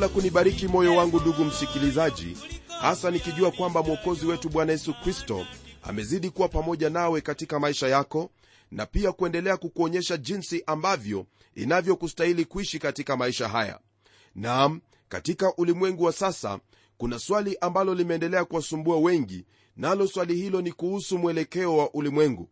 la kunibariki moyo wangu ndugu msikilizaji hasa nikijua kwamba mwokozi wetu bwana yesu kristo amezidi kuwa pamoja nawe katika maisha yako na pia kuendelea kukuonyesha jinsi ambavyo inavyokustahili kuishi katika maisha haya. Naam katika ulimwengu wa sasa kuna swali ambalo limeendelea kuwasumbua wengi nalo swali hilo ni kuhusu mwelekeo wa ulimwengu.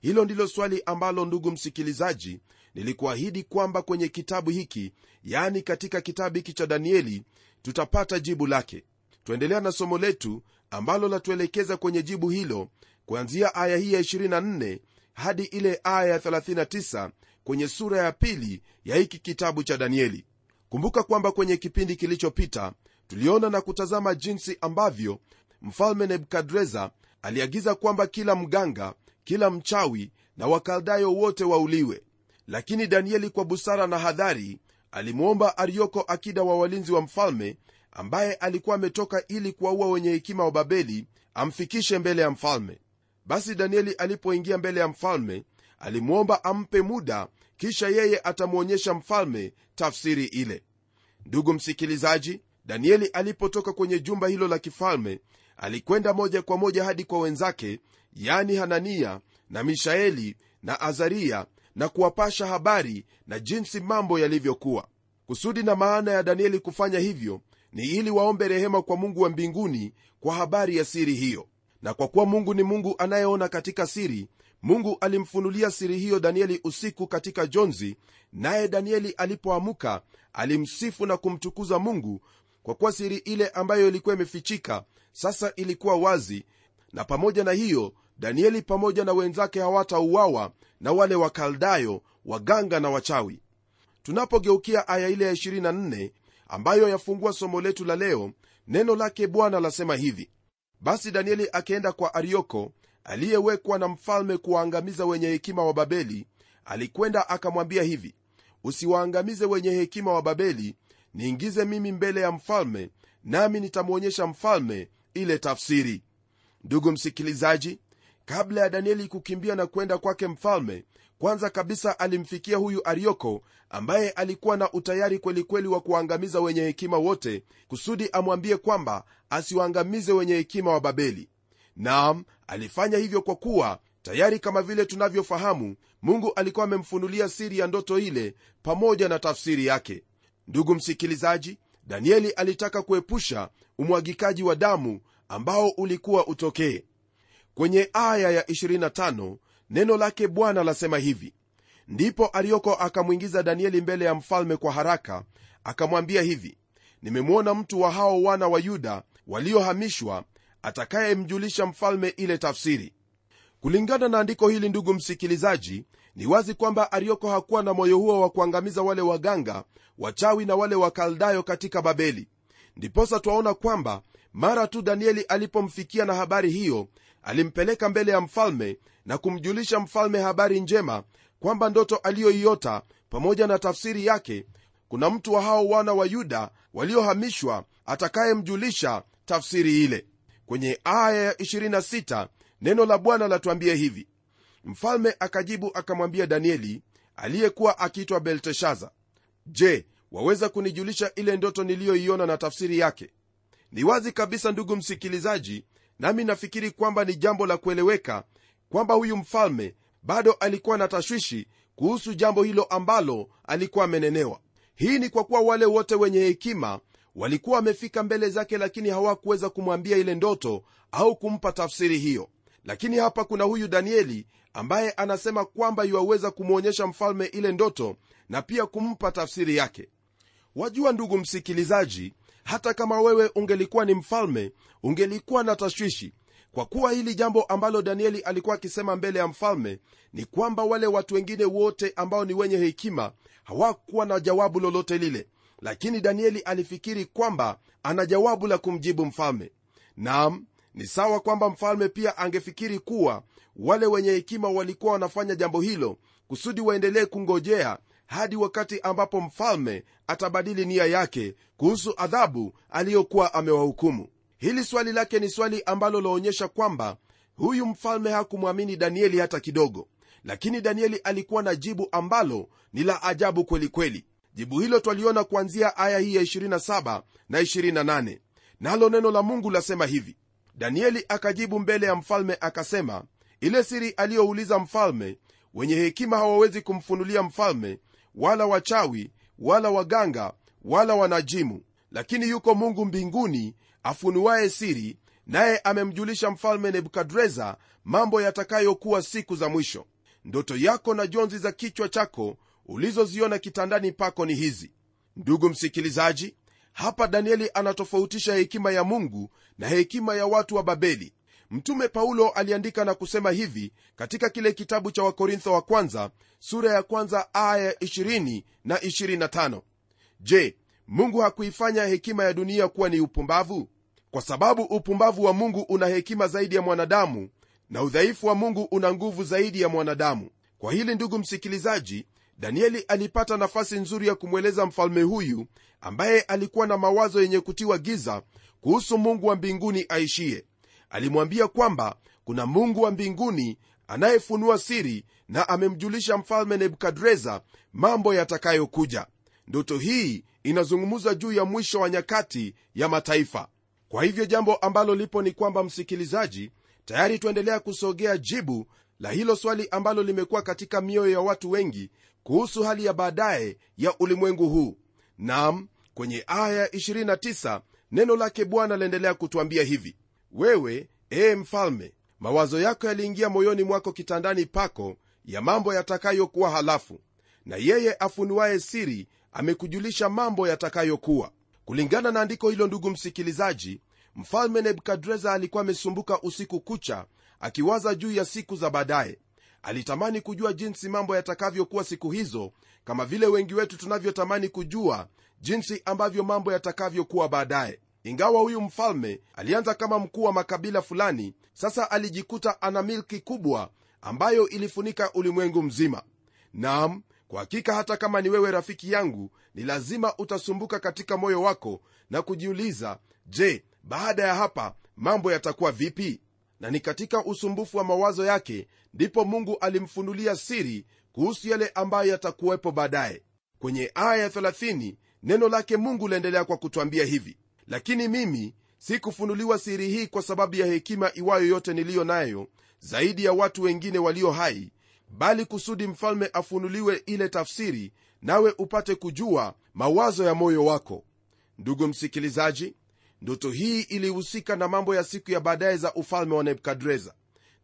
Hilo ndilo swali ambalo ndugu msikilizaji nilikuahidi kwamba kwenye kitabu hiki yani katika kitabu hiki cha danieli tutapata jibu lake. Twaendelea na somo letu ambalo latuelekeza kwenye jibu hilo kuanzia aya hii ya 24 hadi ile aya ya 39 kwenye sura ya pili ya hiki kitabu cha danieli. Kumbuka kwamba kwenye kipindi kilichopita tuliona na kutazama jinsi ambavyo mfalme nebukadreza aliagiza kwamba kila mganga kila mchawi na wakaldayo wote wauliwe lakini danieli kwa busara na hadhari alimwomba arioko akida wa walinzi wa mfalme ambaye alikuwa ametoka ili kuwaua wenye hekima wa babeli amfikishe mbele ya mfalme. Basi danieli alipoingia mbele ya mfalme alimwomba ampe muda kisha yeye atamwonyesha mfalme tafsiri ile. Ndugu msikilizaji danieli alipotoka kwenye jumba hilo la kifalme alikwenda moja kwa moja hadi kwa wenzake yani hanania na mishaeli na azaria na kuwapasha habari na jinsi mambo yalivyokuwa. Kusudi na maana ya danieli kufanya hivyo ni ili waombe rehema kwa mungu wa mbinguni kwa habari ya siri hiyo. Na kwa kuwa mungu ni mungu anayeona katika siri mungu alimfunulia siri hiyo danieli usiku katika jonzi naye danieli alipoamuka alimsifu na kumtukuza mungu. Kwa kuwa siri ile ambayo ilikuwa imefichika sasa ilikuwa wazi na pamoja na hiyo danieli pamoja na wenzake hawatauawa na wale wakaldayo waganga na wachawi. Tunapogeukia aya ile ya 24 ambayo yafungua somo letu la leo neno lake bwana lasema hivi. Basi danieli akienda kwa arioko aliyewekwa na mfalme kuwaangamiza wenye hekima wa babeli alikwenda akamwambia hivi usiwaangamize wenye hekima wa babeli niingize mimi mbele ya mfalme nami nitamwonyesha mfalme ile tafsiri. Ndugu msikilizaji kabla ya danieli kukimbia na kwenda kwake mfalme kwanza kabisa alimfikia huyu arioko ambaye alikuwa na utayari kwelikweli wa kuwaangamiza wenye hekima wote kusudi amwambie kwamba asiwaangamize wenye hekima wa babeli. Naam alifanya hivyo kwa kuwa tayari kama vile tunavyofahamu mungu alikuwa amemfunulia siri ya ndoto ile pamoja na tafsiri yake. Ndugu msikilizaji danieli alitaka kuepusha umwagikaji wa damu ambao ulikuwa utokee kwenye aya ya 25 neno lake bwana lasema hivi ndipo arioko akamwingiza danieli mbele ya mfalme kwa haraka akamwambia hivi nimemwona mtu wa hao wana wa yuda waliohamishwa atakayemjulisha mfalme ile tafsiri. Kulingana na andiko hili ndugu msikilizaji ni wazi kwamba arioko hakuwa na moyo huo wa kuangamiza wale waganga wachawi na wale wakaldayo katika babeli. Ndiposa twaona kwamba mara tu danieli alipomfikia na habari hiyo alimpeleka mbele ya mfalme na kumjulisha mfalme habari njema kwamba ndoto aliyoiota pamoja na tafsiri yake kuna mtu wa hao wana wa yuda waliohamishwa atakayemjulisha tafsiri ile. Kwenye aya ya 26 neno la bwana latuambia hivi. Mfalme akajibu akamwambia danieli aliyekuwa akiitwa belteshaza je waweza kunijulisha ile ndoto niliyoiona na tafsiri yake ni wazi kabisa ndugu msikilizaji nami nafikiri kwamba ni jambo la kueleweka kwamba huyu mfalme bado alikuwa na tashwishi kuhusu jambo hilo ambalo alikuwa amenenewa. Hii ni kwa kuwa wale wote wenye hekima walikuwa wamefika mbele zake lakini hawakuweza kumwambia ile ndoto au kumpa tafsiri hiyo. Lakini hapa kuna huyu danieli ambaye anasema kwamba yuwaweza kumwonyesha mfalme ile ndoto na pia kumpa tafsiri yake. Wajua ndugu msikilizaji hata kama wewe ungelikuwa ni mfalme ungelikuwa na tashwishi. Kwa kuwa hili jambo ambalo danieli alikuwa akisema mbele ya mfalme ni kwamba wale watu wengine wote ambao ni wenye hekima hawakuwa na jawabu lolote lile. Lakini danieli alifikiri kwamba ana jawabu la kumjibu mfalme. Nam ni sawa kwamba mfalme pia angefikiri kuwa wale wenye hekima walikuwa wanafanya jambo hilo kusudi waendelee kungojea hadi wakati ambapo mfalme atabadili nia yake kuhusu adhabu aliyokuwa amewahukumu. Hili swali lake ni swali ambalo laonyesha kwamba huyu mfalme hakumwamini danieli hata kidogo lakini danieli alikuwa na jibu ambalo ni la ajabu kwelikweli kweli. jibu hilo twaliona kuanzia aya hii ya 27 na 28 nalo neno la mungu lasema hivi. Danieli akajibu mbele ya mfalme akasema ile siri aliyouliza mfalme wenye hekima hawawezi kumfunulia mfalme wala wachawi wala waganga wala wanajimu. Lakini yuko mungu mbinguni afunuaye siri naye amemjulisha mfalme nebukadreza mambo yatakayokuwa siku za mwisho. Ndoto yako na jonzi za kichwa chako ulizoziona kitandani pako ni hizi. Ndugu msikilizaji hapa danieli anatofautisha hekima ya mungu na hekima ya watu wa babeli. Mtume paulo aliandika na kusema hivi katika kile kitabu cha wakorintho wa kwanza sura ya kwanza aya 20 na 25 je mungu hakuifanya hekima ya dunia kuwa ni upumbavu? Kwa sababu upumbavu wa mungu una hekima zaidi ya mwanadamu na udhaifu wa mungu una nguvu zaidi ya mwanadamu. Kwa hili ndugu msikilizaji danieli alipata nafasi nzuri ya kumweleza mfalme huyu ambaye alikuwa na mawazo yenye kutiwa giza kuhusu mungu wa mbinguni aishiye alimwambia kwamba kuna mungu wa mbinguni anayefunua siri na amemjulisha mfalme nebukadreza mambo yatakayokuja. Ndoto hii inazungumza juu ya mwisho wa nyakati ya mataifa. Kwa hivyo jambo ambalo lipo ni kwamba msikilizaji tayari tuendelea kusogea jibu la hilo swali ambalo limekuwa katika mioyo ya watu wengi kuhusu hali ya baadaye ya ulimwengu huu. Nam kwenye aya 29 neno lake bwana laendelea kutwambia hivi. Wewe ee mfalme mawazo yako yaliingia moyoni mwako kitandani pako ya mambo yatakayokuwa halafu na yeye afunuaye siri amekujulisha mambo yatakayokuwa. Kulingana na andiko hilo ndugu msikilizaji mfalme nebukadreza alikuwa amesumbuka usiku kucha akiwaza juu ya siku za baadaye. Alitamani kujua jinsi mambo yatakavyokuwa siku hizo kama vile wengi wetu tunavyotamani kujua jinsi ambavyo mambo yatakavyokuwa baadaye. Ingawa huyu mfalme alianza kama mkuu wa makabila fulani sasa alijikuta ana milki kubwa ambayo ilifunika ulimwengu mzima. Nam kwa hakika hata kama ni wewe rafiki yangu ni lazima utasumbuka katika moyo wako na kujiuliza je baada ya hapa mambo yatakuwa vipi? Na ni katika usumbufu wa mawazo yake ndipo mungu alimfunulia siri kuhusu yale ambayo yatakuwepo baadaye. Kwenye aya ya 30 neno lake mungu laendelea kwa kutwambia hivi lakini mimi sikufunuliwa siri hii kwa sababu ya hekima iwayo yote niliyo nayo zaidi ya watu wengine walio hai bali kusudi mfalme afunuliwe ile tafsiri nawe upate kujua mawazo ya moyo wako. Ndugu msikilizaji ndoto hii ilihusika na mambo ya siku ya baadaye za ufalme wa nebukadreza.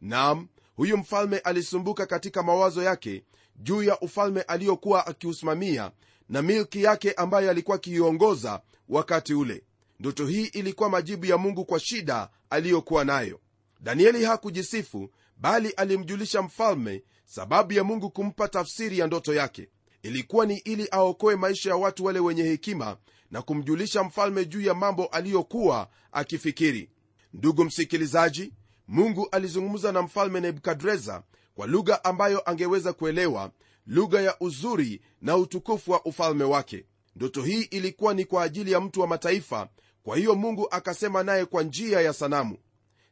Nam huyu mfalme alisumbuka katika mawazo yake juu ya ufalme aliyokuwa akiusimamia na milki yake ambayo alikuwa akiiongoza wakati ule. Ndoto hii ilikuwa majibu ya mungu kwa shida aliyokuwa nayo danieli hakujisifu bali alimjulisha mfalme sababu ya mungu kumpa tafsiri ya ndoto yake. Ilikuwa ni ili aokoe maisha ya watu wale wenye hekima na kumjulisha mfalme juu ya mambo aliyokuwa akifikiri. Ndugu msikilizaji mungu alizungumza na mfalme nebukadreza kwa lugha ambayo angeweza kuelewa lugha ya uzuri na utukufu wa ufalme wake. Ndoto hii ilikuwa ni kwa ajili ya mtu wa mataifa kwa hiyo mungu akasema naye kwa njia ya sanamu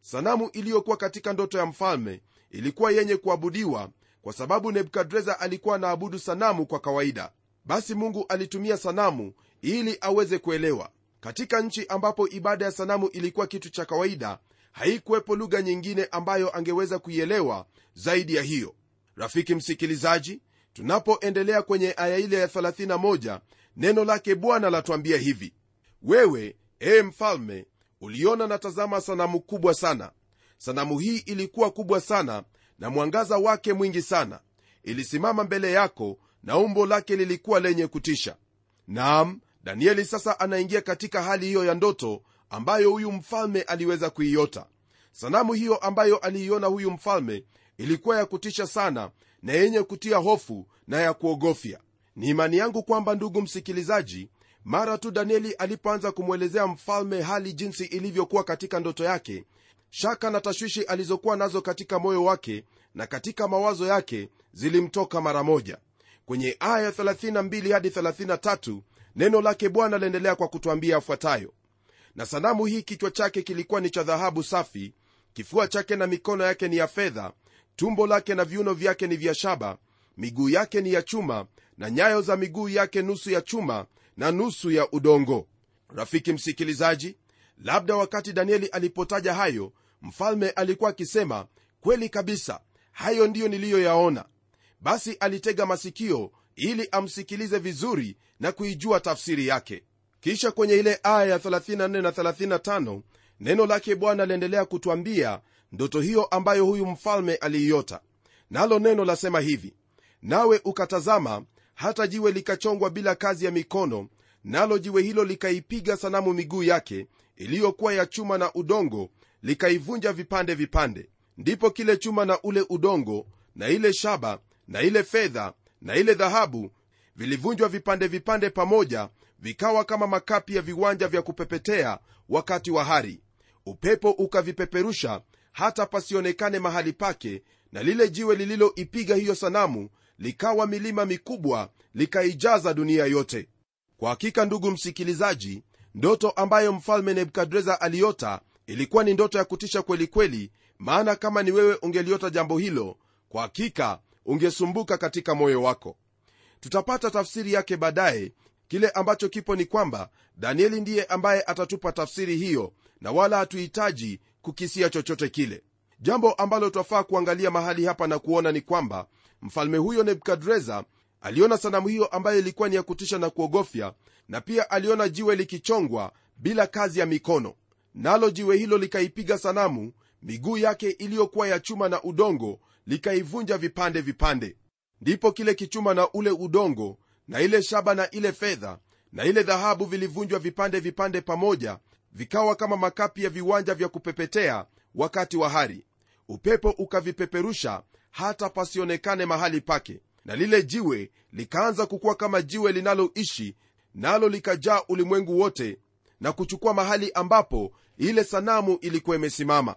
sanamu iliyokuwa katika ndoto ya mfalme ilikuwa yenye kuabudiwa kwa sababu nebukadreza alikuwa anaabudu sanamu kwa kawaida. Basi mungu alitumia sanamu ili aweze kuelewa. Katika nchi ambapo ibada ya sanamu ilikuwa kitu cha kawaida haikuwepo lugha nyingine ambayo angeweza kuielewa zaidi ya hiyo. Rafiki msikilizaji tunapoendelea kwenye aya ile ya 31 neno lake bwana latwambia hivi. Wewe ee mfalme uliona na tazama sanamu kubwa sana. Sanamu hii ilikuwa kubwa sana na mwangaza wake mwingi sana. Ilisimama mbele yako na umbo lake lilikuwa lenye kutisha. Naam danieli sasa anaingia katika hali hiyo ya ndoto ambayo huyu mfalme aliweza kuiota. Sanamu hiyo ambayo aliiona huyu mfalme ilikuwa ya kutisha sana na yenye kutia hofu na ya kuogofya. Ni imani yangu kwamba ndugu msikilizaji mara tu danieli alipoanza kumwelezea mfalme hali jinsi ilivyokuwa katika ndoto yake shaka na tashwishi alizokuwa nazo katika moyo wake na katika mawazo yake zilimtoka mara moja. Kwenye aya 32 hadi 33 neno lake bwana laendelea kwa kutwambia afuatayo na sanamu hii kichwa chake kilikuwa ni cha dhahabu safi kifua chake na mikono yake ni ya fedha tumbo lake na viuno vyake ni vya shaba miguu yake ni ya chuma na nyayo za miguu yake nusu ya chuma na nusu ya udongo. Rafiki msikilizaji labda wakati danieli alipotaja hayo mfalme alikuwa akisema kweli kabisa hayo ndiyo niliyoyaona. Basi alitega masikio ili amsikilize vizuri na kuijua tafsiri yake. Kisha kwenye ile aya ya 34 na 35 neno lake bwana aliendelea kutwambia ndoto hiyo ambayo huyu mfalme aliiota. Nalo neno lasema hivi nawe ukatazama hata jiwe likachongwa bila kazi ya mikono nalo jiwe hilo likaipiga sanamu miguu yake iliyokuwa ya chuma na udongo likaivunja vipande vipande. Ndipo kile chuma na ule udongo na ile shaba na ile fedha na ile dhahabu vilivunjwa vipande vipande pamoja vikawa kama makapi ya viwanja vya kupepetea wakati wa hari. Upepo ukavipeperusha hata pasionekane mahali pake na lile jiwe lililoipiga hiyo sanamu likawa milima mikubwa likaijaza dunia yote. Kwa hakika ndugu msikilizaji ndoto ambayo mfalme nebukadreza aliota ilikuwa ni ndoto ya kutisha kweli kweli maana kama ni wewe ungeliota jambo hilo kwa hakika ungesumbuka katika moyo wako. Tutapata tafsiri yake baadaye. Kile ambacho kipo ni kwamba danieli ndiye ambaye atatupa tafsiri hiyo na wala hatuhitaji kukisia chochote kile. Jambo ambalo twafaa kuangalia mahali hapa na kuona ni kwamba mfalme huyo nebukadreza aliona sanamu hiyo ambayo ilikuwa ni ya kutisha na kuogofya na pia aliona jiwe likichongwa bila kazi ya mikono. Nalo jiwe hilo likaipiga sanamu miguu yake iliyokuwa ya chuma na udongo likaivunja vipande vipande. Ndipo kile kichuma na ule udongo na ile shaba na ile fedha na ile dhahabu vilivunjwa vipande vipande pamoja vikawa kama makapi ya viwanja vya kupepetea wakati wa hari. Upepo ukavipeperusha hata pasionekane mahali pake. Na lile jiwe likaanza kukuwa kama jiwe linaloishi nalo likajaa ulimwengu wote na kuchukua mahali ambapo ile sanamu ilikuwa imesimama.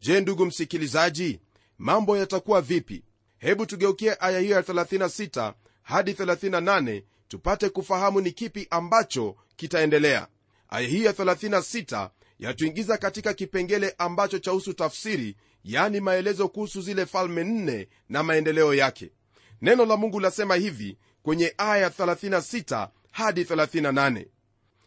Je ndugu msikilizaji mambo yatakuwa vipi? Hebu tugeukie aya hiyo ya 36 hadi 38 tupate kufahamu ni kipi ambacho kitaendelea. Aya hii ya 36 yatuingiza katika kipengele ambacho chahusu tafsiri yani maelezo kuhusu zile falme nne na maendeleo yake. Neno la mungu lasema hivi kwenye aya 36 hadi 38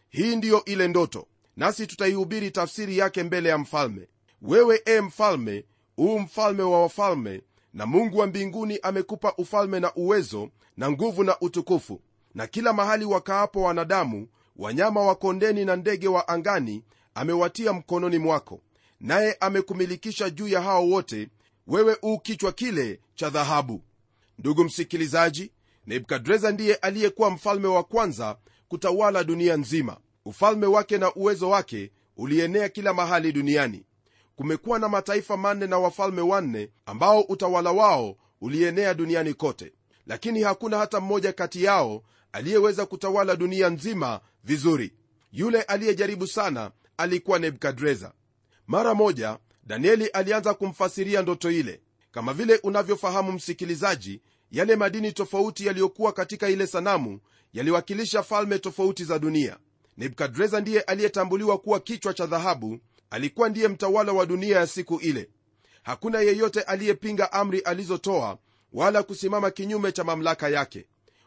hii ndiyo ile ndoto nasi tutaihubiri tafsiri yake mbele ya mfalme. Wewe e mfalme uu mfalme wa wafalme na mungu wa mbinguni amekupa ufalme na uwezo na nguvu na utukufu. Na kila mahali wakaapo wanadamu wanyama wa kondeni na ndege wa angani amewatia mkononi mwako naye amekumilikisha juu ya hao wote wewe uu kichwa kile cha dhahabu. Ndugu msikilizaji nebukadreza ndiye aliyekuwa mfalme wa kwanza kutawala dunia nzima. Ufalme wake na uwezo wake ulienea kila mahali duniani. Kumekuwa na mataifa manne na wafalme wanne ambao utawala wao ulienea duniani kote. Lakini hakuna hata mmoja kati yao aliyeweza kutawala dunia nzima vizuri. Yule aliyejaribu sana alikuwa nebukadreza mara moja danieli alianza kumfasiria ndoto ile kama vile unavyofahamu msikilizaji yale madini tofauti yaliyokuwa katika ile sanamu yaliwakilisha falme tofauti za dunia. Nebukadreza ndiye aliyetambuliwa kuwa kichwa cha dhahabu alikuwa ndiye mtawala wa dunia ya siku ile. Hakuna yeyote aliyepinga amri alizotoa wala kusimama kinyume cha mamlaka yake.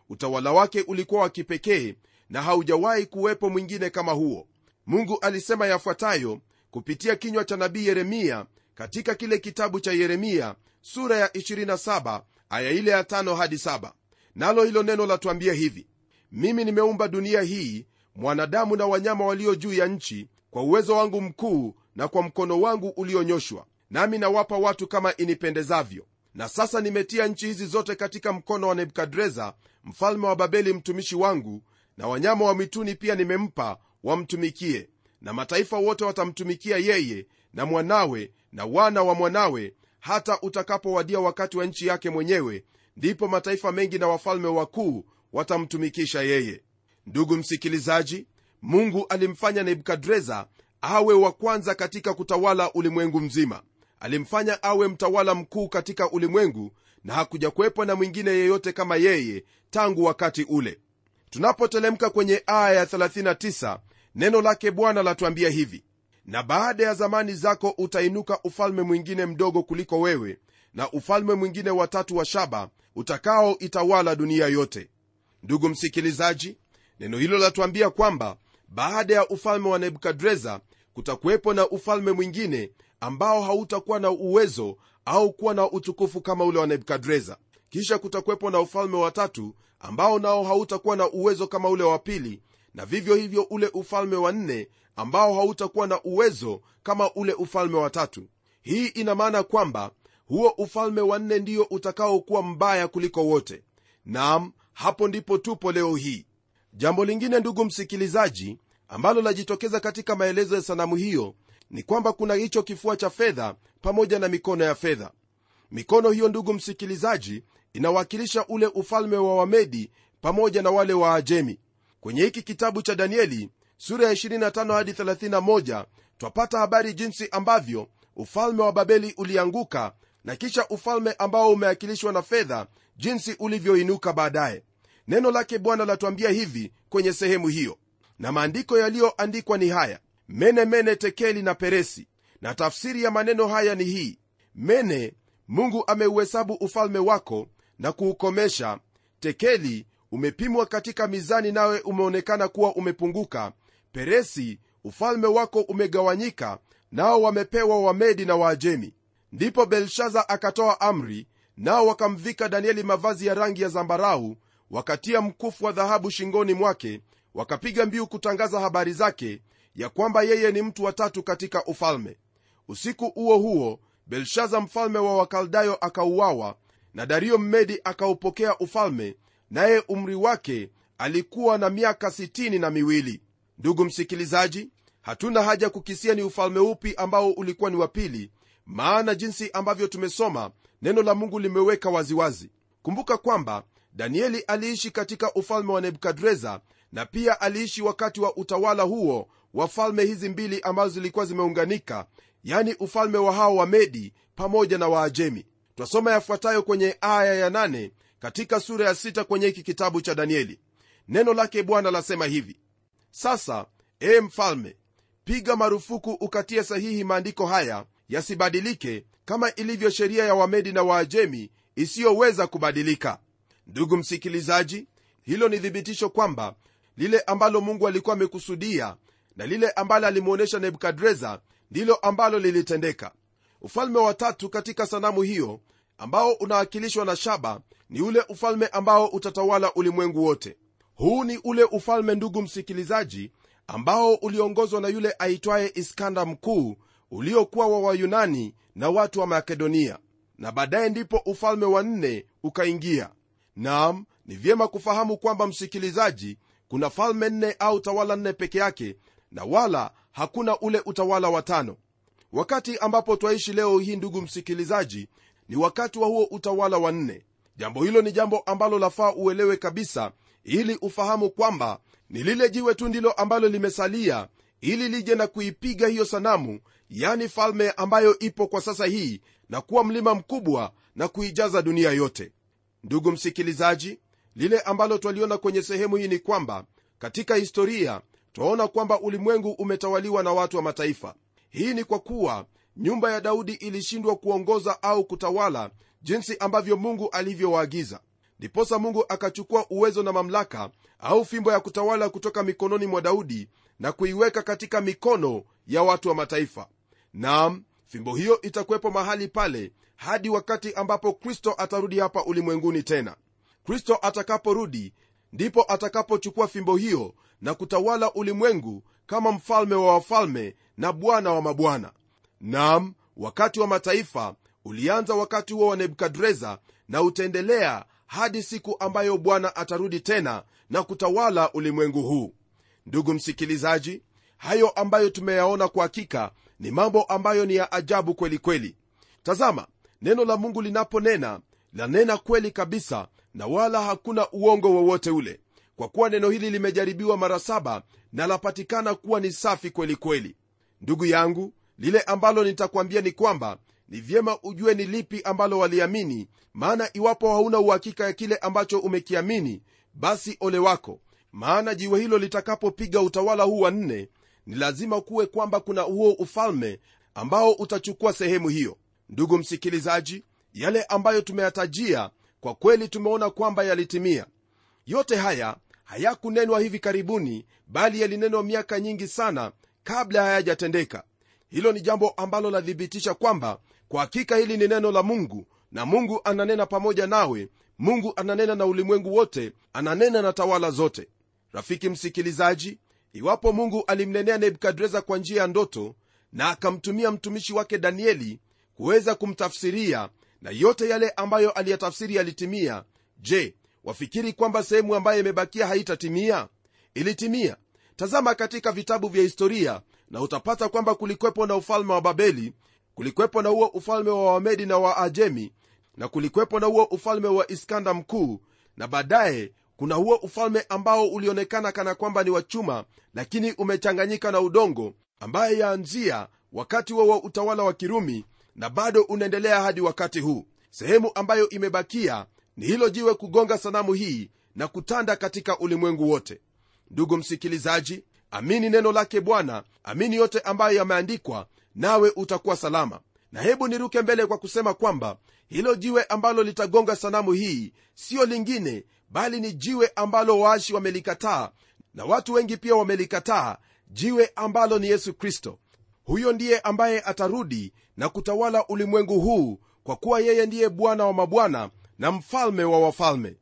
Utawala wake ulikuwa wa kipekee na haujawahi kuwepo mwingine kama huo. Mungu alisema yafuatayo kupitia kinywa cha nabii yeremia katika kile kitabu cha yeremia sura ya 27 aya ile ya 5 hadi 7 nalo hilo neno latuambia hivi mimi nimeumba dunia hii mwanadamu na wanyama walio juu ya nchi kwa uwezo wangu mkuu na kwa mkono wangu ulionyoshwa nami nawapa watu kama inipendezavyo. Na sasa nimetia nchi hizi zote katika mkono wa nebukadreza mfalme wa babeli mtumishi wangu na wanyama wa mwituni pia nimempa wamtumikie na mataifa wote watamtumikia yeye na mwanawe na wana wa mwanawe hata utakapowadia wakati wa nchi yake mwenyewe ndipo mataifa mengi na wafalme wakuu watamtumikisha yeye. Ndugu msikilizaji mungu alimfanya nebukadreza awe wa kwanza katika kutawala ulimwengu mzima. Alimfanya awe mtawala mkuu katika ulimwengu na hakuja kuwepo na mwingine yeyote kama yeye tangu wakati ule. Tunapotelemka kwenye aya ya 39 neno lake bwana latuambia hivi na baada ya zamani zako utainuka ufalme mwingine mdogo kuliko wewe na ufalme mwingine watatu wa shaba utakaoitawala dunia yote. Ndugu msikilizaji neno hilo latuambia kwamba baada ya ufalme wa nebukadreza kutakuwepo na ufalme mwingine ambao hautakuwa na uwezo au kuwa na utukufu kama ule wa nebukadreza. Kisha kutakuwepo na ufalme wa tatu ambao nao hautakuwa na uwezo kama ule wa pili na vivyo hivyo ule ufalme wa nne ambao hautakuwa na uwezo kama ule ufalme wa tatu. Hii ina maana kwamba huo ufalme wa nne ndio utakaokuwa mbaya kuliko wote. Nam hapo ndipo tupo leo hii. Jambo lingine ndugu msikilizaji ambalo lajitokeza katika maelezo ya sanamu hiyo ni kwamba kuna hicho kifua cha fedha pamoja na mikono ya fedha. Mikono hiyo ndugu msikilizaji inawakilisha ule ufalme wa wamedi pamoja na wale wa ajemi kwenye hiki kitabu cha danieli sura ya 25 hadi 31 twapata habari jinsi ambavyo ufalme wa babeli ulianguka na kisha ufalme ambao umeakilishwa na fedha jinsi ulivyoinuka baadaye. Neno lake bwana latuambia hivi kwenye sehemu hiyo. Na maandiko yaliyoandikwa ni haya. Mene mene tekeli na peresi. Na tafsiri ya maneno haya ni hii. Mene mungu ameuhesabu ufalme wako na kuukomesha. Tekeli umepimwa katika mizani nawe umeonekana kuwa umepunguka. Peresi ufalme wako umegawanyika nao wamepewa wamedi na waajemi. Ndipo belshaza akatoa amri nao wakamvika danieli mavazi ya rangi ya zambarau wakatia mkufu wa dhahabu shingoni mwake wakapiga mbiu kutangaza habari zake ya kwamba yeye ni mtu watatu katika ufalme. Usiku huo huo belshaza mfalme wa wakaldayo akauawa na dario mmedi akaupokea ufalme naye umri wake alikuwa na miaka 60 na miwili. Ndugu msikilizaji hatuna haja kukisia ni ufalme upi ambao ulikuwa ni wa pili maana jinsi ambavyo tumesoma neno la mungu limeweka waziwazi. Kumbuka kwamba danieli aliishi katika ufalme wa nebukadreza na pia aliishi wakati wa utawala huo wa falme hizi mbili ambazo zilikuwa zimeunganika yani ufalme wa hao wa medi pamoja na waajemi. Twasoma yafuatayo kwenye aya ya nane katika sura ya sita kwenye hiki kitabu cha danieli. Neno lake bwana lasema hivi sasa ee mfalme piga marufuku ukatie sahihi maandiko haya yasibadilike kama ilivyo sheria ya wamedi na waajemi isiyoweza kubadilika. Ndugu msikilizaji hilo ni thibitisho kwamba lile ambalo mungu alikuwa amekusudia na lile ambalo alimwonyesha nebukadreza ndilo ambalo lilitendeka. Ufalme wa tatu katika sanamu hiyo ambao unawakilishwa na shaba ni ule ufalme ambao utatawala ulimwengu wote. Huu ni ule ufalme ndugu msikilizaji ambao uliongozwa na yule aitwaye iskanda mkuu uliokuwa wa wayunani na watu wa makedonia. Na baadaye ndipo ufalme wa nne ukaingia. Nam ni vyema kufahamu kwamba msikilizaji kuna falme nne au tawala nne peke yake na wala hakuna ule utawala wa tano. Wakati ambapo twaishi leo hii ndugu msikilizaji ni wakati wa huo utawala wa nne. Jambo hilo ni jambo ambalo lafaa uelewe kabisa ili ufahamu kwamba ni lile jiwe tu ndilo ambalo limesalia ili lije na kuipiga hiyo sanamu yani falme ambayo ipo kwa sasa hii na kuwa mlima mkubwa na kuijaza dunia yote. Ndugu msikilizaji lile ambalo twaliona kwenye sehemu hii ni kwamba katika historia twaona kwamba ulimwengu umetawaliwa na watu wa mataifa. Hii ni kwa kuwa nyumba ya daudi ilishindwa kuongoza au kutawala jinsi ambavyo mungu alivyowaagiza. Ndiposa mungu akachukua uwezo na mamlaka au fimbo ya kutawala kutoka mikononi mwa daudi na kuiweka katika mikono ya watu wa mataifa. Nam fimbo hiyo itakuwepo mahali pale hadi wakati ambapo kristo atarudi hapa ulimwenguni tena. Kristo atakaporudi ndipo atakapochukua fimbo hiyo na kutawala ulimwengu kama mfalme wa wafalme na bwana wa mabwana nam wakati wa mataifa ulianza wakati huo wa nebukadreza na utaendelea hadi siku ambayo bwana atarudi tena na kutawala ulimwengu huu. Ndugu msikilizaji hayo ambayo tumeyaona kwa hakika ni mambo ambayo ni ya ajabu kweli kweli. Tazama neno la mungu linaponena lanena kweli kabisa na wala hakuna uongo wowote ule kwa kuwa neno hili limejaribiwa mara saba na lapatikana kuwa ni safi kweli kweli. Ndugu yangu lile ambalo nitakwambia ni kwamba ni vyema ujue ni lipi ambalo waliamini maana iwapo hauna uhakika ya kile ambacho umekiamini basi ole wako. Maana jiwe hilo litakapopiga utawala huu wa nne ni lazima kuwe kwamba kuna huo ufalme ambao utachukua sehemu hiyo. Ndugu msikilizaji yale ambayo tumeyatajia kwa kweli tumeona kwamba yalitimia. Yote haya hayakunenwa hivi karibuni bali yalinenwa miaka nyingi sana kabla hayajatendeka hilo ni jambo ambalo lathibitisha kwamba kwa hakika hili ni neno la mungu na mungu ananena pamoja nawe mungu ananena na ulimwengu wote ananena na tawala zote. Rafiki msikilizaji iwapo mungu alimnenea nebukadreza kwa njia ya ndoto na akamtumia mtumishi wake danieli kuweza kumtafsiria na yote yale ambayo aliyatafsiri yalitimia je wafikiri kwamba sehemu ambayo imebakia haitatimia? Ilitimia. Tazama katika vitabu vya historia na utapata kwamba kulikwepo na ufalme wa babeli kulikwepo na huo ufalme wa wamedi na waajemi na kulikwepo na huo ufalme wa iskanda mkuu na baadaye kuna huo ufalme ambao ulionekana kana kwamba ni wa chuma lakini umechanganyika na udongo ambaye yaanzia wakati wa, wa utawala wa kirumi na bado unaendelea hadi wakati huu. Sehemu ambayo imebakia ni hilo jiwe kugonga sanamu hii na kutanda katika ulimwengu wote. Ndugu msikilizaji amini neno lake bwana. Amini yote ambayo yameandikwa nawe utakuwa salama. Na hebu niruke mbele kwa kusema kwamba hilo jiwe ambalo litagonga sanamu hii siyo lingine bali ni jiwe ambalo waashi wamelikataa na watu wengi pia wamelikataa jiwe ambalo ni yesu kristo. Huyo ndiye ambaye atarudi na kutawala ulimwengu huu kwa kuwa yeye ndiye bwana wa mabwana na mfalme wa wafalme.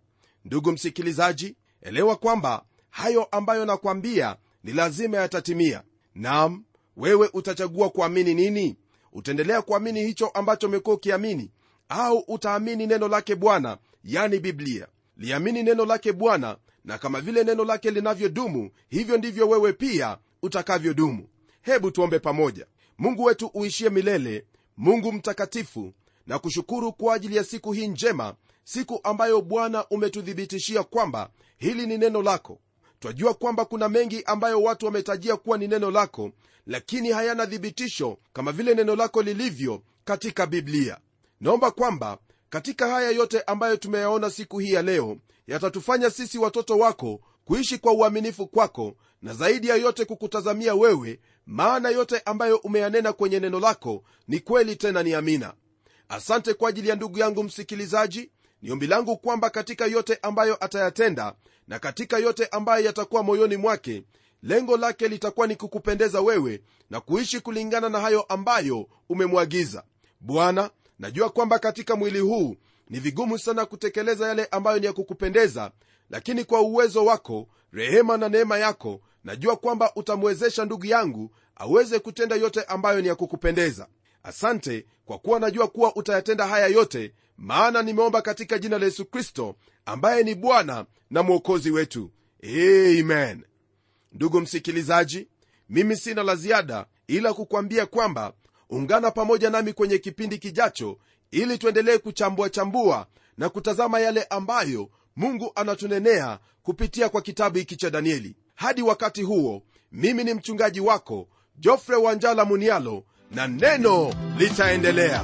Ndugu msikilizaji elewa kwamba hayo ambayo nakwambia ni lazima yatatimia. Nam wewe utachagua kuamini nini? Utaendelea kuamini hicho ambacho umekuwa ukiamini au utaamini neno lake bwana yani biblia? Liamini neno lake bwana na kama vile neno lake linavyodumu hivyo ndivyo wewe pia utakavyodumu. Hebu tuombe pamoja. Mungu wetu uishie milele mungu mtakatifu na kushukuru kwa ajili ya siku hii njema siku ambayo bwana umetuthibitishia kwamba hili ni neno lako twajua kwamba kuna mengi ambayo watu wametajia kuwa ni neno lako lakini hayana thibitisho kama vile neno lako lilivyo katika biblia. Naomba kwamba katika haya yote ambayo tumeyaona siku hii ya leo yatatufanya sisi watoto wako kuishi kwa uaminifu kwako na zaidi ya yote kukutazamia wewe maana yote ambayo umeyanena kwenye neno lako ni kweli tena ni amina. Asante kwa ajili ya ndugu yangu msikilizaji ni ombi langu kwamba katika yote ambayo atayatenda na katika yote ambayo yatakuwa moyoni mwake lengo lake litakuwa ni kukupendeza wewe na kuishi kulingana na hayo ambayo umemwagiza. Bwana najua kwamba katika mwili huu ni vigumu sana kutekeleza yale ambayo ni ya kukupendeza lakini kwa uwezo wako rehema na neema yako najua kwamba utamwezesha ndugu yangu aweze kutenda yote ambayo ni ya kukupendeza. Asante kwa kuwa najua kuwa utayatenda haya yote maana nimeomba katika jina la yesu kristo ambaye ni bwana na mwokozi wetu. Amen. Ndugu msikilizaji mimi sina la ziada ila kukwambia kwamba ungana pamoja nami kwenye kipindi kijacho ili tuendelee kuchambua chambua na kutazama yale ambayo mungu anatunenea kupitia kwa kitabu hiki cha danieli. Hadi wakati huo mimi ni mchungaji wako jofre wanjala munialo na neno litaendelea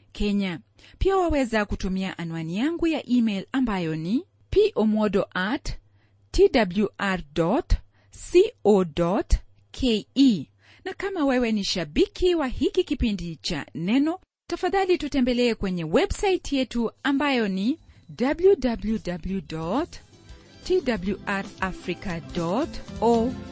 kenya. Pia waweza kutumia anwani yangu ya email ambayo ni pomodo at twr co ke na kama wewe ni shabiki wa hiki kipindi cha neno tafadhali tutembelee kwenye websaiti yetu ambayo ni www twrafrica org